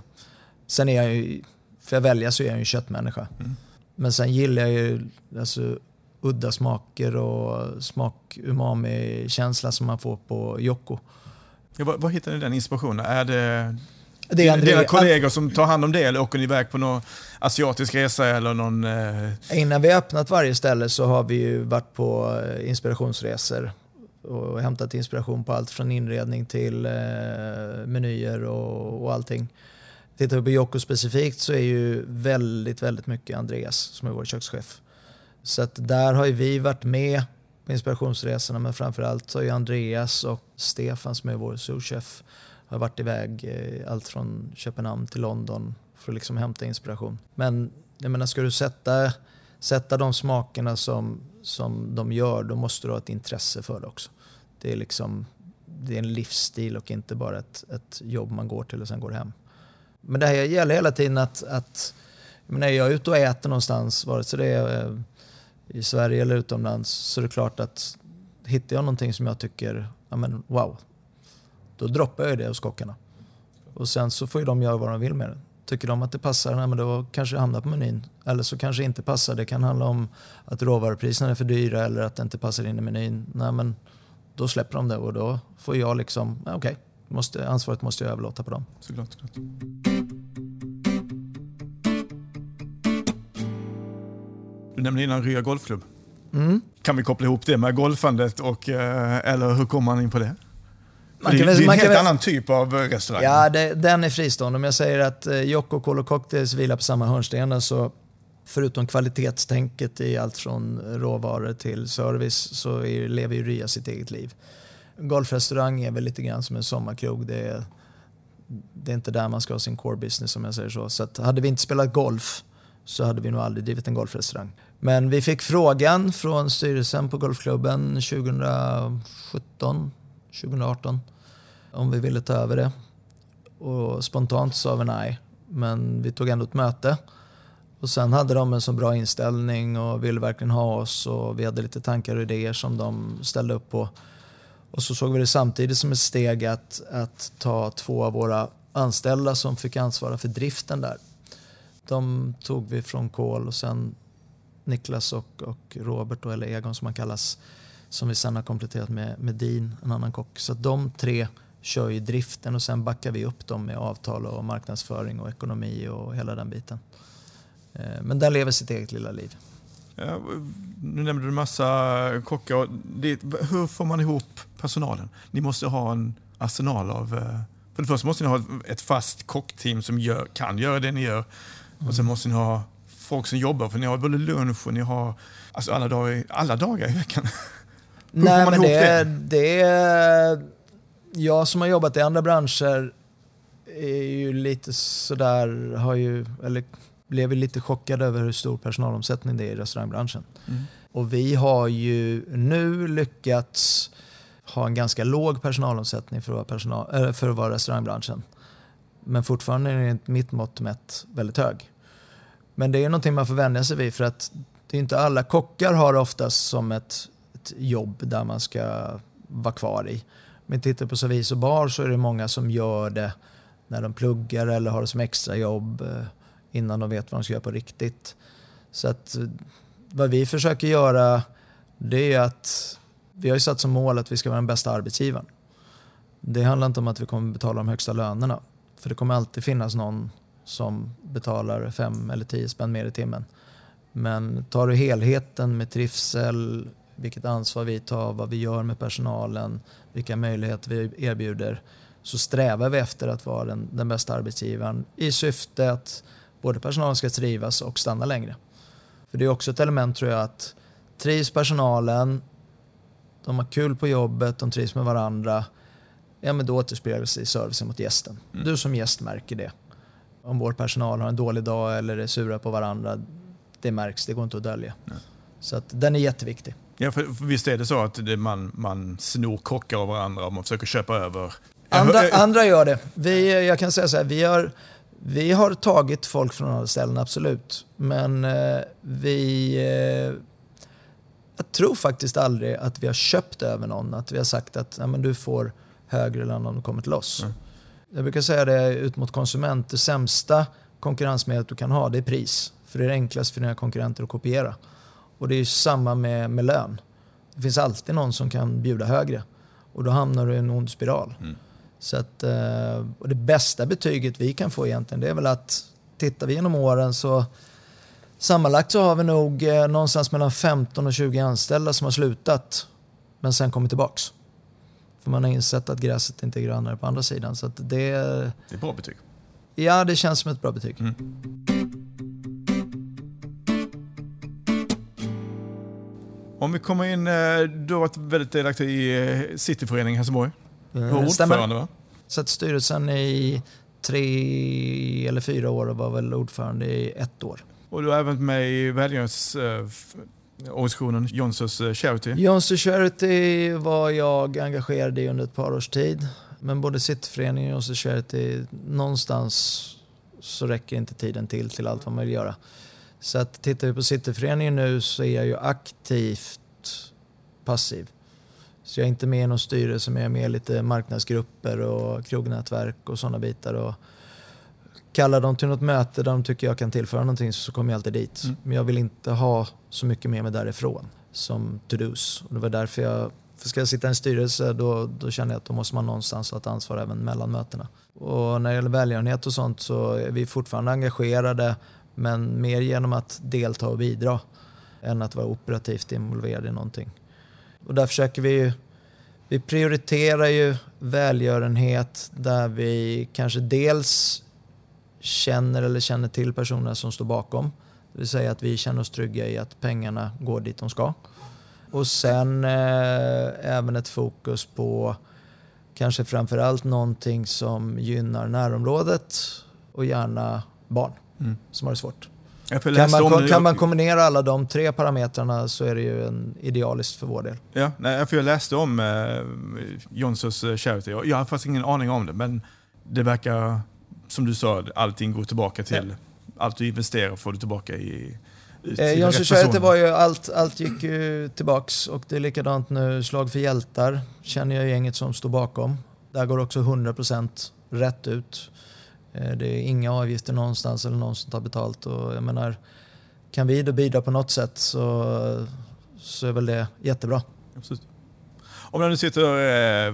Sen är jag ju, för jag välja så är jag ju en köttmänniska. Mm. Men sen gillar jag ju alltså, udda smaker och smak umami-känsla som man får på Jocko. Ja, var, var hittar ni den inspirationen? Är det det är André, dina kollegor som tar hand om det eller åker ni iväg på någon asiatisk resa eller någon... Eh... Innan vi har öppnat varje ställe så har vi ju varit på eh, inspirationsresor och hämtat inspiration på allt från inredning till eh, menyer och, och allting. Tittar vi på Jocko specifikt så är ju väldigt, väldigt mycket Andreas som är vår kökschef. Så att där har ju vi varit med på inspirationsresorna men framförallt så har ju Andreas och Stefan som är vår souschef har varit iväg eh, allt från Köpenhamn till London för att liksom hämta inspiration. Men jag menar, ska du sätta, sätta de smakerna som, som de gör, då måste du ha ett intresse för det också. Det är, liksom, det är en livsstil och inte bara ett, ett jobb man går till och sen går hem. Men det här gäller hela tiden att, att jag, jag är ute och äter någonstans, vare sig det är eh, i Sverige eller utomlands, så är det klart att hittar jag någonting som jag tycker, ja men wow, då droppar jag det hos kockarna. Och sen så får ju de göra vad de vill med det. Tycker de att det passar, nej, men då kanske det hamnar på menyn. Eller så kanske det inte passar. Det kan handla om att råvarupriserna är för dyra eller att det inte passar in i menyn. Nej, men då släpper de det och då får jag liksom, okej, okay, ansvaret måste jag överlåta på dem. Såklart, såklart. Du nämnde innan Rya Golfklubb. Mm. Kan vi koppla ihop det med golfandet och, eh, eller hur kommer man in på det? Man det, väl, det är en helt väl, annan typ av restaurang. Ja, det, den är fristående. Om jag säger att eh, Jocko Kolo Cocktails vilar på samma hörnstenar så förutom kvalitetstänket i allt från råvaror till service så är, lever ju Rya sitt eget liv. Golfrestaurang är väl lite grann som en sommarkrog. Det är, det är inte där man ska ha sin core business om jag säger så. Så att hade vi inte spelat golf så hade vi nog aldrig drivit en golfrestaurang. Men vi fick frågan från styrelsen på golfklubben 2017, 2018 om vi ville ta över det. Och spontant sa vi nej, men vi tog ändå ett möte. Och sen hade de en så bra inställning och ville verkligen ha oss och vi hade lite tankar och idéer som de ställde upp på. Och så såg vi det samtidigt som ett steg att, att ta två av våra anställda som fick ansvara för driften där. De tog vi från Kol och sen Niklas och, och Robert, då, eller Egon som han kallas, som vi sen har kompletterat med, med Dean, en annan kock. Så de tre kör ju driften och sen backar vi upp dem med avtal och marknadsföring och ekonomi och hela den biten. Eh, men den lever sitt eget lilla liv. Nu nämnde du en massa kockar. Det, hur får man ihop personalen? Ni måste ha en arsenal av... Eh, för det första måste ni ha ett fast kockteam som gör, kan göra det ni gör. Och sen måste ni ha folk som jobbar, för ni har både lunch och ni har alltså alla, dagar, alla dagar i veckan. Hur Nej, får man men ihop det, det? det är... Jag som har jobbat i andra branscher är ju lite sådär, har ju, eller blev ju lite chockad över hur stor personalomsättning det är i restaurangbranschen. Mm. Och vi har ju nu lyckats ha en ganska låg personalomsättning för att vara, personal, för att vara restaurangbranschen. Men fortfarande är det mitt mått mätt väldigt hög. Men det är någonting man får vänja sig vid för att det är inte alla kockar har oftast som ett, ett jobb där man ska vara kvar i. Men tittar på servis och bar så är det många som gör det när de pluggar eller har det som extrajobb innan de vet vad de ska göra på riktigt. Så att eh, vad vi försöker göra det är att vi har ju satt som mål att vi ska vara den bästa arbetsgivaren. Det handlar inte om att vi kommer betala de högsta lönerna. För det kommer alltid finnas någon som betalar 5 eller 10 spänn mer i timmen. Men tar du helheten med trivsel, vilket ansvar vi tar, vad vi gör med personalen, vilka möjligheter vi erbjuder, så strävar vi efter att vara den, den bästa arbetsgivaren i syfte att både personalen ska trivas och stanna längre. För det är också ett element tror jag att trivs personalen, de har kul på jobbet, de trivs med varandra, ja men då återspeglas det i servicen mot gästen. Mm. Du som gäst märker det. Om vår personal har en dålig dag eller är sura på varandra, det märks, det går inte att dölja. Nej. Så att den är jätteviktig. Ja, för, för visst är det så att det, man, man snor kockar av varandra och man försöker köpa över... Andra, andra gör det. Vi, jag kan säga så här, vi har, vi har tagit folk från andra ställen, absolut. Men eh, vi... Eh, jag tror faktiskt aldrig att vi har köpt över någon. Att vi har sagt att ja, men du får högre lön om du kommer till oss. Mm. Jag brukar säga det ut mot konsument. Det sämsta konkurrensmedlet du kan ha det är pris. För det är det enklaste för dina konkurrenter att kopiera. Och det är samma med, med lön. Det finns alltid någon som kan bjuda högre. Och då hamnar du i en ond spiral. Mm. Så att, eh, och det bästa betyget vi kan få egentligen det är väl att tittar vi genom åren så sammanlagt så har vi nog eh, någonstans mellan 15 och 20 anställda som har slutat men sen kommit tillbaks. För man har insett att gräset inte är grönare på andra sidan. Så det, Det är bra betyg. ja, det känns som ett bra betyg. Mm. Om vi kommer in, eh, du har varit väldigt delaktig i Cityföreningen Helsingborg. Var Eh, Stämmer. ordförande va? Satt i styrelsen i tre eller fyra år och var väl ordförande i ett år. Och du har även varit med i välgörenhetsorganisationen Jonssons eh, Charity. Jonster Charity var jag engagerad i under ett par års tid. Men både Cityföreningen och Jonster Charity, någonstans så räcker inte tiden till till allt vad man vill göra. Så att tittar vi på Cityföreningen nu så är jag ju aktivt passiv. Så jag är inte med i någon styrelse men jag är med i lite marknadsgrupper och krognätverk och sådana bitar. Och kallar de till något möte där de tycker jag kan tillföra någonting så kommer jag alltid dit. Mm. Men jag vill inte ha så mycket med mig därifrån som to-dos. Och det var därför jag, för ska jag sitta i en styrelse då, då känner jag att då måste man någonstans ha ett ansvar även mellan mötena. Och när det gäller välgörenhet och sånt så är vi fortfarande engagerade men mer genom att delta och bidra än att vara operativt involverad i någonting. Och där försöker vi ju, vi prioriterar ju välgörenhet där vi kanske dels känner eller känner till personerna som står bakom. Det vill säga att vi känner oss trygga i att pengarna går dit de ska. Och sen eh, även ett fokus på kanske framförallt någonting som gynnar närområdet och gärna barn Mm. som har det svårt. Ja, jag Kan man, kan man kombinera alla de tre parametrarna så är det ju en idealiskt för vår del. Ja, nej, för jag läste om eh, Jonssons eh, Charity. och Jag har faktiskt ingen aning om det, men det verkar, som du sa, allting går tillbaka till... Allt du investerar får du tillbaka i... ut Eh, rätt Charity var ju allt, allt gick ju tillbaks och det är likadant nu. Slag för hjältar känner jag gänget som står bakom. Där går också 100% rätt ut. Eh, det är inga avgifter någonstans eller någon som tar betalt. Och jag menar, kan vi då bidra på något sätt så, så är väl det jättebra. Absolut. Om jag nu sitter... Eh,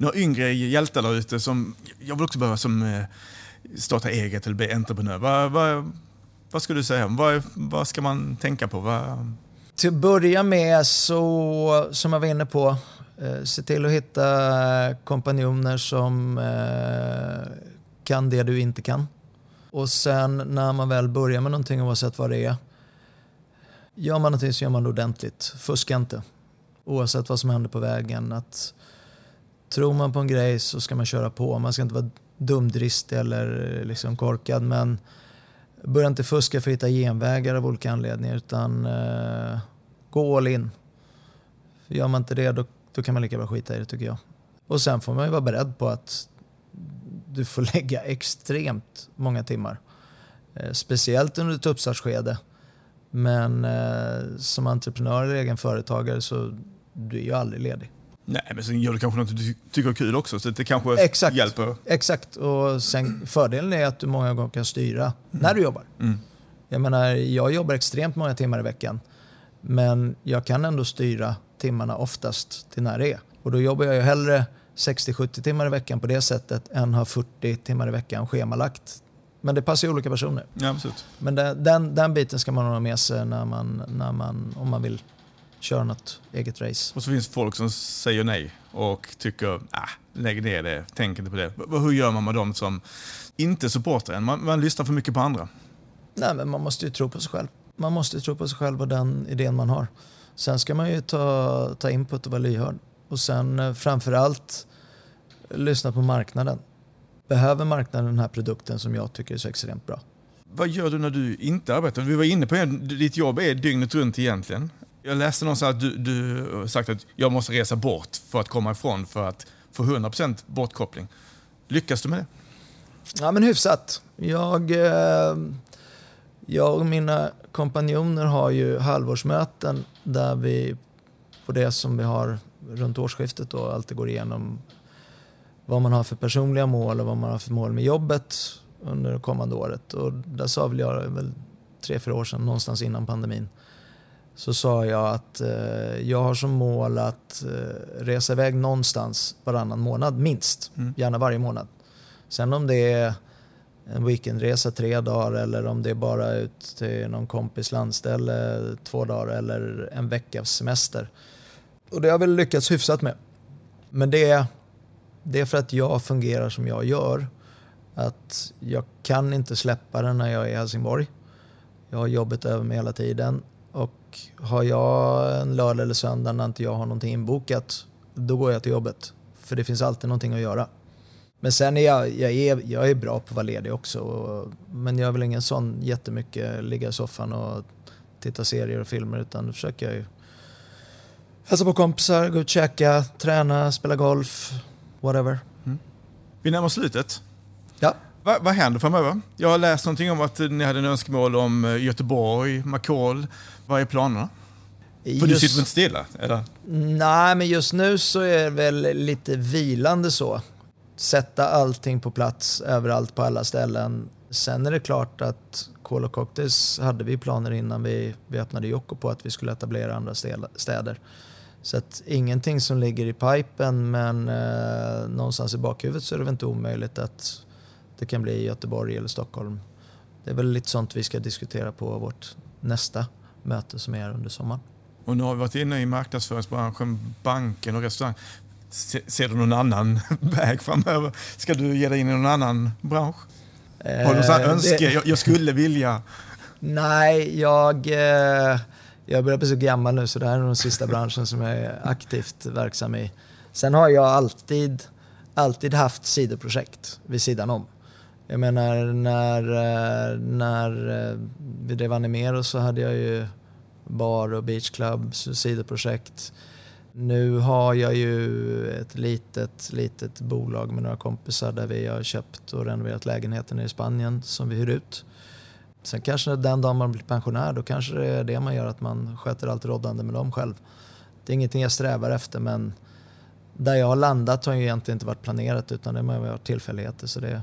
några yngre hjältar där ute som, jag vill också börja som eh, starta eget eller bli entreprenör. Vad, vad, vad skulle du säga? Vad, vad ska man tänka på? Vad... Till att börja med så, som jag var inne på, eh, se till att hitta kompanjoner som eh, kan det du inte kan. Och sen när man väl börjar med någonting oavsett vad det är, gör man någonting så gör man det ordentligt. Fuska inte. Oavsett vad som händer på vägen. Att, tror man på en grej så ska man köra på. Man ska inte vara dumdristig eller eh, liksom korkad. Men börja inte fuska för att hitta genvägar av olika anledningar. Utan eh, gå all in. För gör man inte det då, då kan man lika bra skita i det tycker jag. Och sen får man ju vara beredd på att du får lägga extremt många timmar. Eh, speciellt under ett uppstartsskede. Men eh, som entreprenör eller egen företagare så du är ju aldrig ledig. Nej, men sen gör du kanske något du tycker är kul också, så det kanske exakt, hjälper. Exakt, och sen, fördelen är att du många gånger kan styra mm. när du jobbar. Mm. Jag menar, jag jobbar extremt många timmar i veckan, men jag kan ändå styra timmarna oftast till när det är. Och då jobbar jag ju hellre 60-70 timmar i veckan på det sättet än ha 40 timmar i veckan schemalagt. Men det passar ju olika personer. Ja, absolut. Men den, den, den biten ska man ha med sig när man, när man, om man vill köra något eget race. Och så finns det folk som säger nej och tycker, ah, lägg ner det, tänk inte på det. Hur gör man med dem som inte supportar en? Man, man lyssnar för mycket på andra. Nej, men man måste ju tro på sig själv. Man måste tro på sig själv och den idén man har. Sen ska man ju ta, ta input och vara lyhörd. Och sen eh, framförallt lyssna på marknaden. Behöver marknaden den här produkten som jag tycker är så extremt bra? Vad gör du när du inte arbetar? Vi var inne på det, ditt jobb är dygnet runt egentligen. Jag läste någonstans att du, du sagt att jag måste resa bort för att komma ifrån för att få 100% bortkoppling. Lyckas du med det? Ja, men hyfsat. Jag, eh, jag och mina kompanjoner har ju halvårsmöten där vi på det som vi har runt årsskiftet då alltid går igenom vad man har för personliga mål och vad man har för mål med jobbet under det kommande året. Och där sa väl jag, väl tre, fyra år sedan, någonstans innan pandemin, så sa jag att eh, jag har som mål att eh, resa iväg någonstans varannan månad, minst. Mm. Gärna varje månad. Sen om det är en weekendresa tre dagar eller om det är bara ut till någon kompis landställe två dagar eller en veckas semester. Och det har jag väl lyckats hyfsat med. Men det det är för att jag fungerar som jag gör. Att jag kan inte släppa den när jag är i Helsingborg. Jag har jobbet över mig hela tiden. Och har jag en lördag eller söndag när inte jag har någonting inbokat, då går jag till jobbet. För det finns alltid någonting att göra. Men sen är jag, jag, är, jag är bra på att vara ledig också. Och, men jag är väl ingen sån jättemycket ligga i soffan och titta serier och filmer utan då försöker jag ju hälsa på kompisar, gå ut och käka, träna, spela golf, whatever. Mm. Vi närmar oss slutet. Ja. Va, vad händer framöver? Jag har läst någonting om att ni hade en önskemål om eh, Göteborg, McCall. Vad är planerna? Just... För du sitter inte stilla? Eller? Nej, men just nu så är det väl lite vilande så. Sätta allting på plats överallt på alla ställen. Sen är det klart att Call of Cocktails hade vi planer innan vi, vi öppnade Jocko på att vi skulle etablera andra städer. Så att ingenting som ligger i pipen men eh, någonstans i bakhuvudet så är det väl inte omöjligt att det kan bli Göteborg eller Stockholm. Det är väl lite sånt vi ska diskutera på vårt nästa möte som är under sommaren. Och nu har vi varit inne i marknadsföringsbranschen, banken och restaurang. Ser du någon annan väg framöver? Ska du ge dig in i någon annan bransch? Har du någon eh, önske? Jag, jag, skulle vilja... Nej, jag... Eh, jag börjar bli så gammal nu så det här är nog den sista branschen som jag är aktivt verksam i. Sen har jag alltid, alltid haft sidoprojekt vid sidan om. Jag menar när, eh, när eh, vi drev Animero så hade jag ju bar och beachclub, sidoprojekt. Nu har jag ju ett litet, litet bolag med några kompisar där vi har köpt och renoverat lägenheten i Spanien som vi hyr ut. Sen kanske den dagen man blir pensionär, då kanske det är det man gör, att man sköter allt råddande med dem själv. Det är ingenting jag strävar efter, men där jag har landat har ju egentligen inte varit planerat, utan det har varit tillfälligheter. Så det,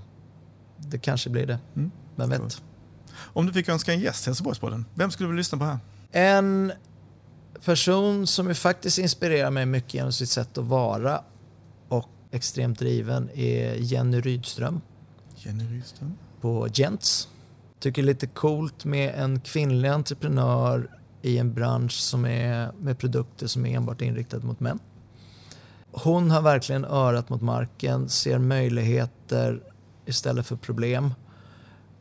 det kanske blir det. Mm. Vem vet? Om du fick önska en gäst i Helsingborgspodden, vem skulle du vilja lyssna på här? En person som ju faktiskt inspirerar mig mycket genom sitt sätt att vara och extremt driven är Jenny Rydström Jenny Rydström. på Gents. Tycker det är lite coolt med en kvinnlig entreprenör i en bransch som är med produkter som är enbart inriktade mot män. Hon har verkligen örat mot marken, ser möjligheter istället för problem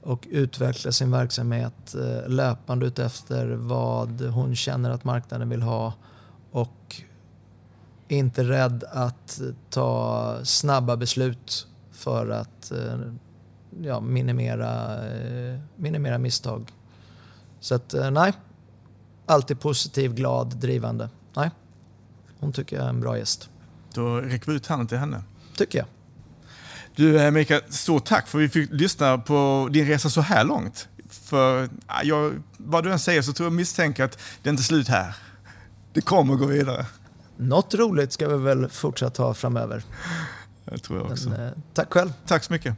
och utvecklar sin verksamhet eh, löpande utefter vad hon känner att marknaden vill ha och är inte rädd att ta snabba beslut för att eh, ja, minimera, eh, minimera misstag. Så att nej, alltid positiv, glad, drivande. Nej, hon tycker jag är en bra gäst. Då räcker vi ut handen till henne. Tycker jag. Du Mikael, stort tack för att vi fick lyssna på din resa så här långt. För jag, vad du än säger så tror jag misstänker att det inte är slut här. Det kommer att gå vidare. Något roligt ska vi väl fortsätta ha framöver. Det tror jag också. Men, eh, tack själv. Tack så mycket.